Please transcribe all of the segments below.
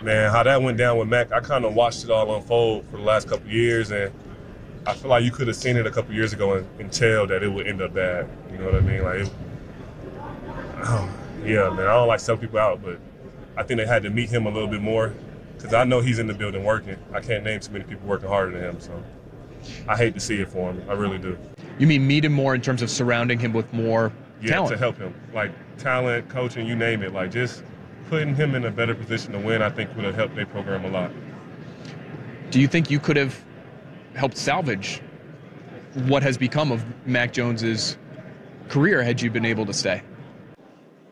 Man, how that went down with Mac, I kind of watched it all unfold for the last couple years, and I feel like you could have seen it a couple years ago and, and, tell that it would end up bad. You know what I mean? Like, it, oh, yeah, man. I don't like sell people out, but I think they had to meet him a little bit more because I know he's in the building working. I can't name too many people working harder than him, so I hate to see it for him. I really do. You mean meet him more in terms of surrounding him with more yeah, talent? to help him, like talent, coaching, you name it. Like just putting him in a better position to win, I think would have helped their program a lot. Do you think you could have helped salvage what has become of Mac Jones's career had you been able to stay?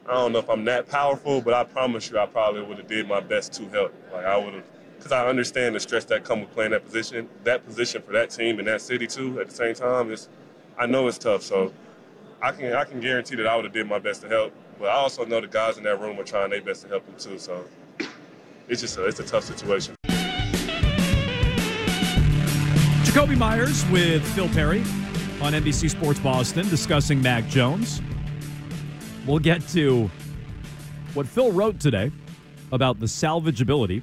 I don't know if I'm that powerful, but I promise you, I probably would have did my best to help. Like I would have, because I understand the stress that come with playing that position. That position for that team and that city too. At the same time, it's I know it's tough. So I can I can guarantee that I would have did my best to help. But I also know the guys in that room are trying their best to help them too. So it's just a, it's a tough situation. Jakobi Meyers with Phil Perry on NBC Sports Boston discussing Mac Jones. We'll get to what Phil wrote today about the salvageability,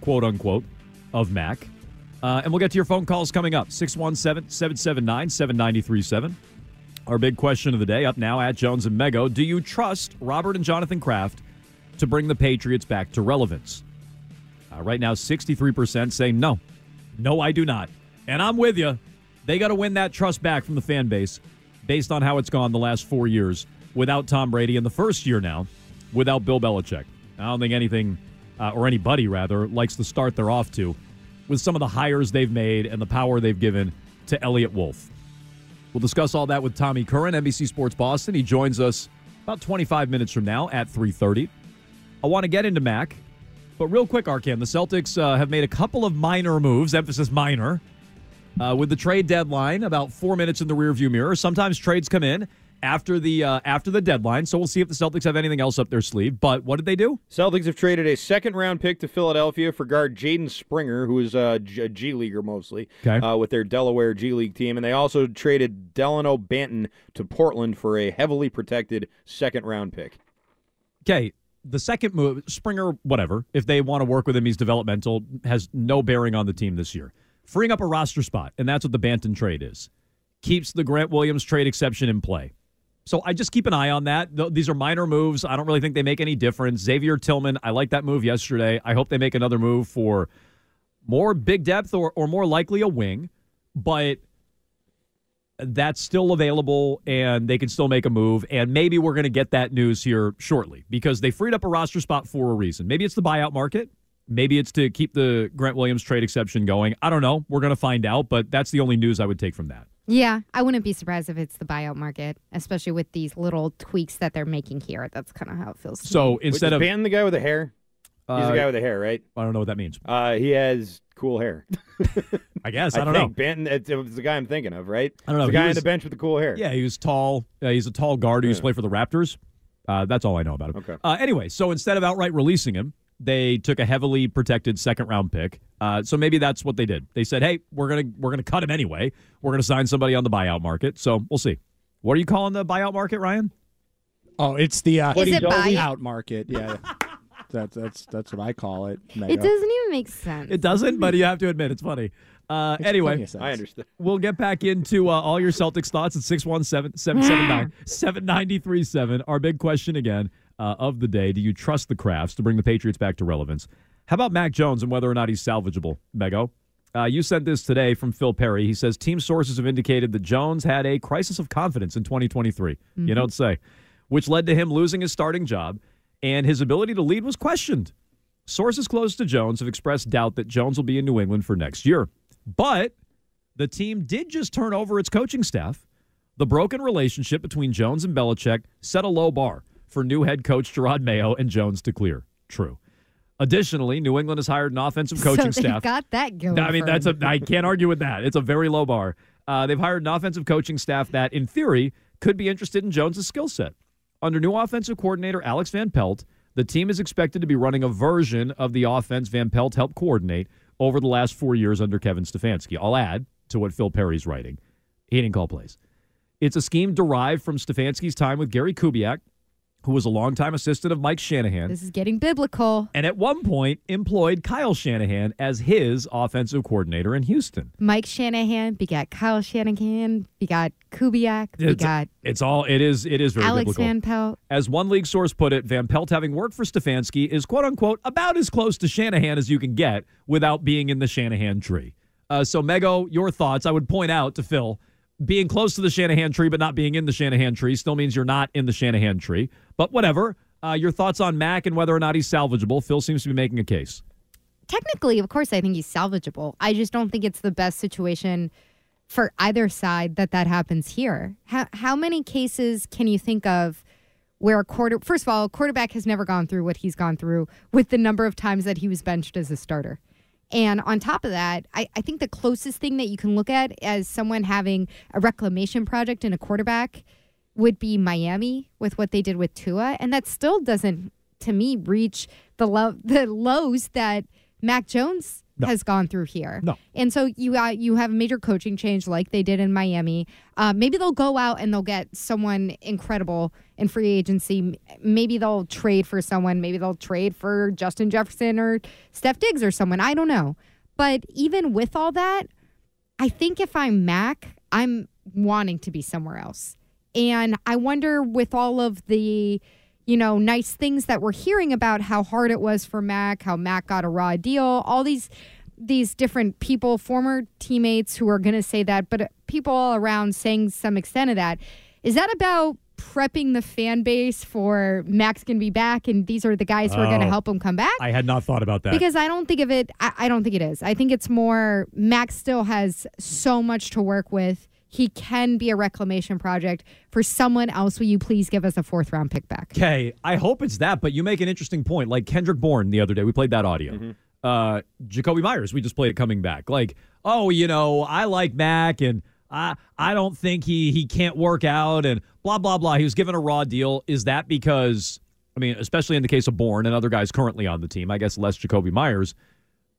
quote unquote, of Mac. Uh, and we'll get to your phone calls coming up 617 779 7937. Our big question of the day up now at Jones and Mego. Do you trust Robert and Jonathan Kraft to bring the Patriots back to relevance? Uh, right now, 63% say no. No, I do not. And I'm with you. They got to win that trust back from the fan base based on how it's gone the last four years without Tom Brady, in the first year now without Bill Belichick. I don't think anything, uh, or anybody rather, likes the start they're off to with some of the hires they've made and the power they've given to Eliot Wolf. We'll discuss all that with Tommy Curran, NBC Sports Boston. He joins us about 25 minutes from now at 3:30. I want to get into Mac, but real quick, Arcand, the Celtics uh, have made a couple of minor moves, emphasis minor, uh, with the trade deadline about four minutes in the rearview mirror. Sometimes trades come in after the uh, after the deadline. So we'll see if the Celtics have anything else up their sleeve. But what did they do? Celtics have traded a second round pick to Philadelphia for guard Jaden Springer, who is a G, G leaguer mostly, okay. uh, with their Delaware G League team, and they also traded Delano Banton to Portland for a heavily protected second round pick. Okay. The second move, Springer, whatever. If they want to work with him, he's developmental, has no bearing on the team this year. Freeing up a roster spot, and that's what the Banton trade is. Keeps the Grant Williams trade exception in play. So I just keep an eye on that. These are minor moves. I don't really think they make any difference. Xavier Tillman, I like that move yesterday. I hope they make another move for more big depth or, or more likely a wing, but that's still available and they can still make a move. And maybe we're going to get that news here shortly because they freed up a roster spot for a reason. Maybe it's the buyout market. Maybe it's to keep the Grant Williams trade exception going. I don't know. We're going to find out, but that's the only news I would take from that. Yeah, I wouldn't be surprised if it's the buyout market, especially with these little tweaks that they're making here. That's kind of how it feels. so me. instead of ban the guy with the hair, he's uh, the guy with the hair, right? I don't know what that means. Uh, he has cool hair. I guess I, I don't think know. Banton, it's, it's the guy I'm thinking of, right? I don't know. The He guy on the bench with the cool hair. Yeah, he was tall. Uh, he's a tall guard who used to play for the Raptors. Uh, that's all I know about him. Okay. Uh, anyway, so instead of outright releasing him, they took a heavily protected second round pick. Uh, so maybe that's what they did. They said, "Hey, we're gonna we're gonna cut him anyway. We're gonna sign somebody on the buyout market." So we'll see. What are you calling the buyout market, Ryan? Oh, it's the uh, it buy- out market. Yeah, that's that's that's what I call it. It doesn't even make sense. It doesn't, but you have to admit it's funny. Uh, Makes anyway, plenty of sense. I understand. We'll get back into uh, all your Celtics thoughts at 617 779 7937. Our big question again uh, of the day Do you trust the Krafts to bring the Patriots back to relevance? How about Mac Jones and whether or not he's salvageable, Mego? Uh, you sent this today from Phil Perry. He says team sources have indicated that Jones had a crisis of confidence in 2023. You don't say, which led to him losing his starting job, and his ability to lead was questioned. Sources close to Jones have expressed doubt that Jones will be in New England for next year. But the team did just turn over its coaching staff. The broken relationship between Jones and Belichick set a low bar for new head coach Jerod Mayo and Jones to clear. True. Additionally, New England has hired an offensive coaching so staff. got that going. I mean, that's a I can't argue with that. It's a very low bar. Uh, they've hired an offensive coaching staff that, in theory, could be interested in Jones's skill set. Under new offensive coordinator Alex Van Pelt, the team is expected to be running a version of the offense Van Pelt helped coordinate over the last four years under Kevin Stefanski. I'll add to what Phil Perry's writing. He didn't call plays. It's a scheme derived from Stefanski's time with Gary Kubiak, who was a longtime assistant of Mike Shanahan. This is getting biblical. and at one point employed Kyle Shanahan as his offensive coordinator in Houston. Mike Shanahan begat Kyle Shanahan, begat Kubiak, It's, begat it's all it is it is very Alex biblical. Van Pelt. As one league source put it, Van Pelt having worked for Stefanski is quote unquote about as close to Shanahan as you can get without being in the Shanahan tree. Uh, so Mego, your thoughts? I would point out to Phil, being close to the Shanahan tree but not being in the Shanahan tree still means you're not in the Shanahan tree. But whatever. Uh, your thoughts on Mac and whether or not he's salvageable? Phil seems to be making a case. Technically, of course, I think he's salvageable. I just don't think it's the best situation for either side that that happens here. How, how many cases can you think of where a quarter, first of all, a quarterback has never gone through what he's gone through with the number of times that he was benched as a starter? And on top of that, I, I think the closest thing that you can look at as someone having a reclamation project in a quarterback would be Miami with what they did with Tua, and that still doesn't, to me, reach the lo- the lows that Mac Jones No. has gone through here. No. And so you got you have a major coaching change like they did in Miami. Uh, maybe they'll go out and they'll get someone incredible in free agency. Maybe they'll trade for someone. Maybe they'll trade for Justin Jefferson or Steph Diggs or someone. I don't know. But even with all that, I think if I'm Mac, I'm wanting to be somewhere else. And I wonder with all of the, you know, nice things that we're hearing about how hard it was for Mac, how Mac got a raw deal, all these these different people, former teammates who are going to say that, but uh, people all around saying some extent of that. Is that about prepping the fan base for Mac's going to be back and these are the guys who are going to Oh. help him come back? I had not thought about that. Because I don't think of it. I, I don't think it is. I think it's more. Max still has so much to work with. He can be a reclamation project for someone else. Will you please give us a fourth round pick back? Okay, I hope it's that, but you make an interesting point. Like Kendrick Bourne the other day, we played that audio. Uh, Jakobi Meyers, we just played it coming back. Like, oh, you know, I like Mac, and I I don't think he he can't work out, and blah blah blah. He was given a raw deal. Is that because? I mean, especially in the case of Bourne and other guys currently on the team, I guess less Jakobi Meyers,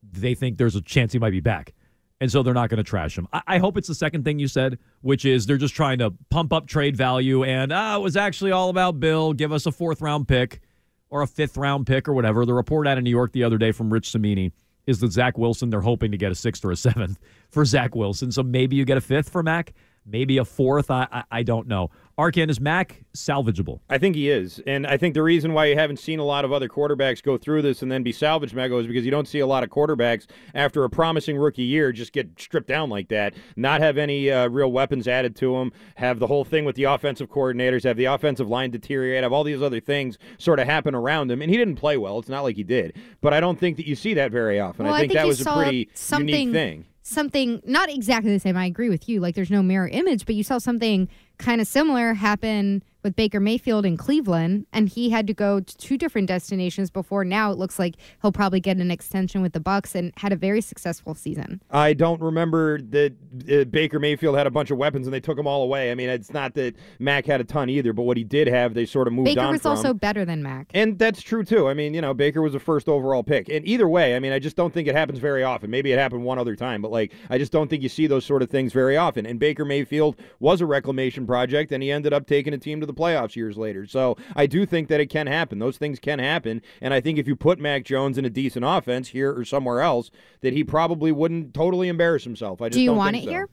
they think there's a chance he might be back. And so they're not going to trash him. I, I hope it's the second thing you said, which is they're just trying to pump up trade value. And ah, it was actually all about Bill. Give us a fourth round pick or a fifth round pick or whatever. The report out of New York the other day from Rich Cimini is that Zach Wilson, they're hoping to get a sixth or a seventh for Zach Wilson. So maybe you get a fifth for Mac, maybe a fourth. I, I, I don't know. Arkin, is Mac salvageable? I think he is. And I think the reason why you haven't seen a lot of other quarterbacks go through this and then be salvaged, Mego, is because you don't see a lot of quarterbacks after a promising rookie year just get stripped down like that, not have any uh, real weapons added to them, have the whole thing with the offensive coordinators, have the offensive line deteriorate, have all these other things sort of happen around him. And he didn't play well. It's not like he did. But I don't think that you see that very often. Well, I think that you was a pretty something, unique thing. Something not exactly the same. I agree with you. Like there's no mirror image, but you saw something kind of similar happen with Baker Mayfield in Cleveland, and he had to go to two different destinations before. Now it looks like he'll probably get an extension with the Bucs and had a very successful season. I don't remember that uh, Baker Mayfield had a bunch of weapons and they took them all away. I mean, it's not that Mac had a ton either, but what he did have, they sort of moved Baker on Baker was from. also better than Mac. and that's true too. I mean, you know, Baker was a first overall pick. And either way, I mean, I just don't think it happens very often. Maybe it happened one other time, but like, I just don't think you see those sort of things very often. And Baker Mayfield was a reclamation project, and he ended up taking a team to the playoffs years later. So I do think that it can happen. Those things can happen. And I think if you put Mac Jones in a decent offense here or somewhere else, that he probably wouldn't totally embarrass himself. I just Do you don't want think it so. here?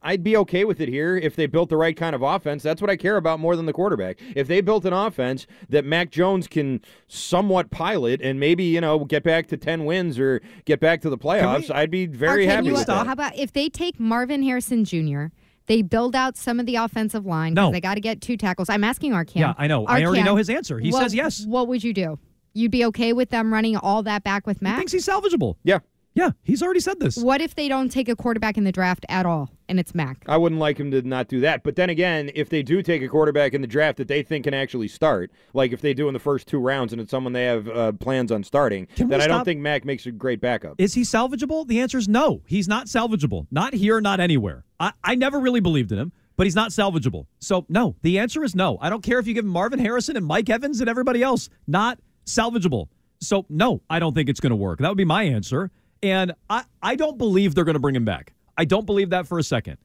I'd be okay with it here if they built the right kind of offense. That's what I care about more than the quarterback. If they built an offense that Mac Jones can somewhat pilot and maybe, you know, get back to 10 wins or get back to the playoffs, I'd be very happy you- with that. How about if they take Marvin Harrison Jr., they build out some of the offensive line No. they got to get two tackles. I'm asking Arcan. Yeah, I know. I already know his answer. He what- says yes. What would you do? You'd be okay with them running all that back with He Mac? thinks he's salvageable. Yeah. Yeah, he's already said this. What if they don't take a quarterback in the draft at all and it's Mac? I wouldn't like him to not do that. But then again, if they do take a quarterback in the draft that they think can actually start, like if they do in the first two rounds and it's someone they have uh, plans on starting, Can then I don't think Mac makes a great backup. Is he salvageable? The answer is no. He's not salvageable. Not here, not anywhere. I, I never really believed in him, but he's not salvageable. So, no, the answer is no. I don't care if you give him Marvin Harrison and Mike Evans and everybody else. Not salvageable. So, no, I don't think it's going to work. That would be my answer. And I, I don't believe they're going to bring him back. I don't believe that for a second.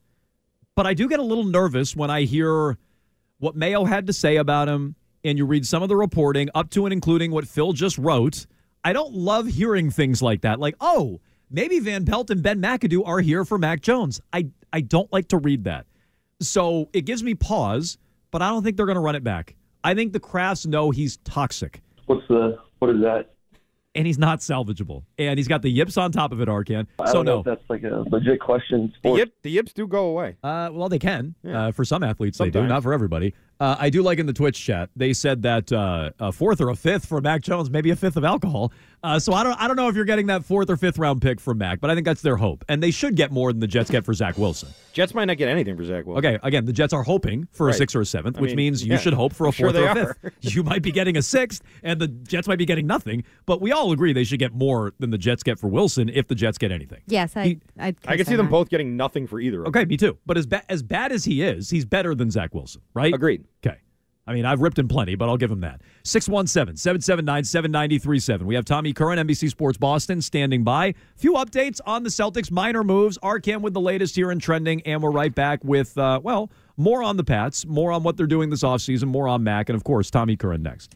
But I do get a little nervous when I hear what Mayo had to say about him and you read some of the reporting up to and including what Phil just wrote, I don't love hearing things like that. Like, oh, maybe Van Pelt and Ben McAdoo are here for Mac Jones. I, I don't like to read that. So it gives me pause, but I don't think they're going to run it back. I think the Krafts know he's toxic What's the what is that? And he's not salvageable. And he's got the yips on top of it, Arcan. I So don't know no. if that's like a legit question. The, Sports. yip, the yips do go away. Uh, well, they can. Yeah. Uh, for some athletes, they do. Not for everybody. Uh, I do like in the Twitch chat. They said that uh, a fourth or a fifth for Mac Jones, maybe a fifth of alcohol. Uh, so I don't. I don't know if you're getting that fourth or fifth round pick from Mac, but I think that's their hope, and they should get more than the Jets get for Zach Wilson. Jets might not get anything for Zach Wilson. Okay, again, the Jets are hoping for a sixth or a seventh, I which mean, means you yeah, should hope for a I'm sure fourth or a they fifth. you might be getting a sixth, and the Jets might be getting nothing. But we all agree they should get more than the Jets get for Wilson if the Jets get anything. Yes, I. He- I, I could see them both getting nothing for either. of them. Okay, me too. But as ba- as bad as he is, he's better than Zach Wilson, right? Agreed. Okay. I mean, I've ripped him plenty, but I'll give him that. 617 779 7937. We have Tommy Curran, NBC Sports Boston, standing by. Few updates on the Celtics' minor moves. Arcam with the latest here in trending, and we're right back with, uh, well, more on the Pats, more on what they're doing this offseason, more on Mac, and of course, Tommy Curran next.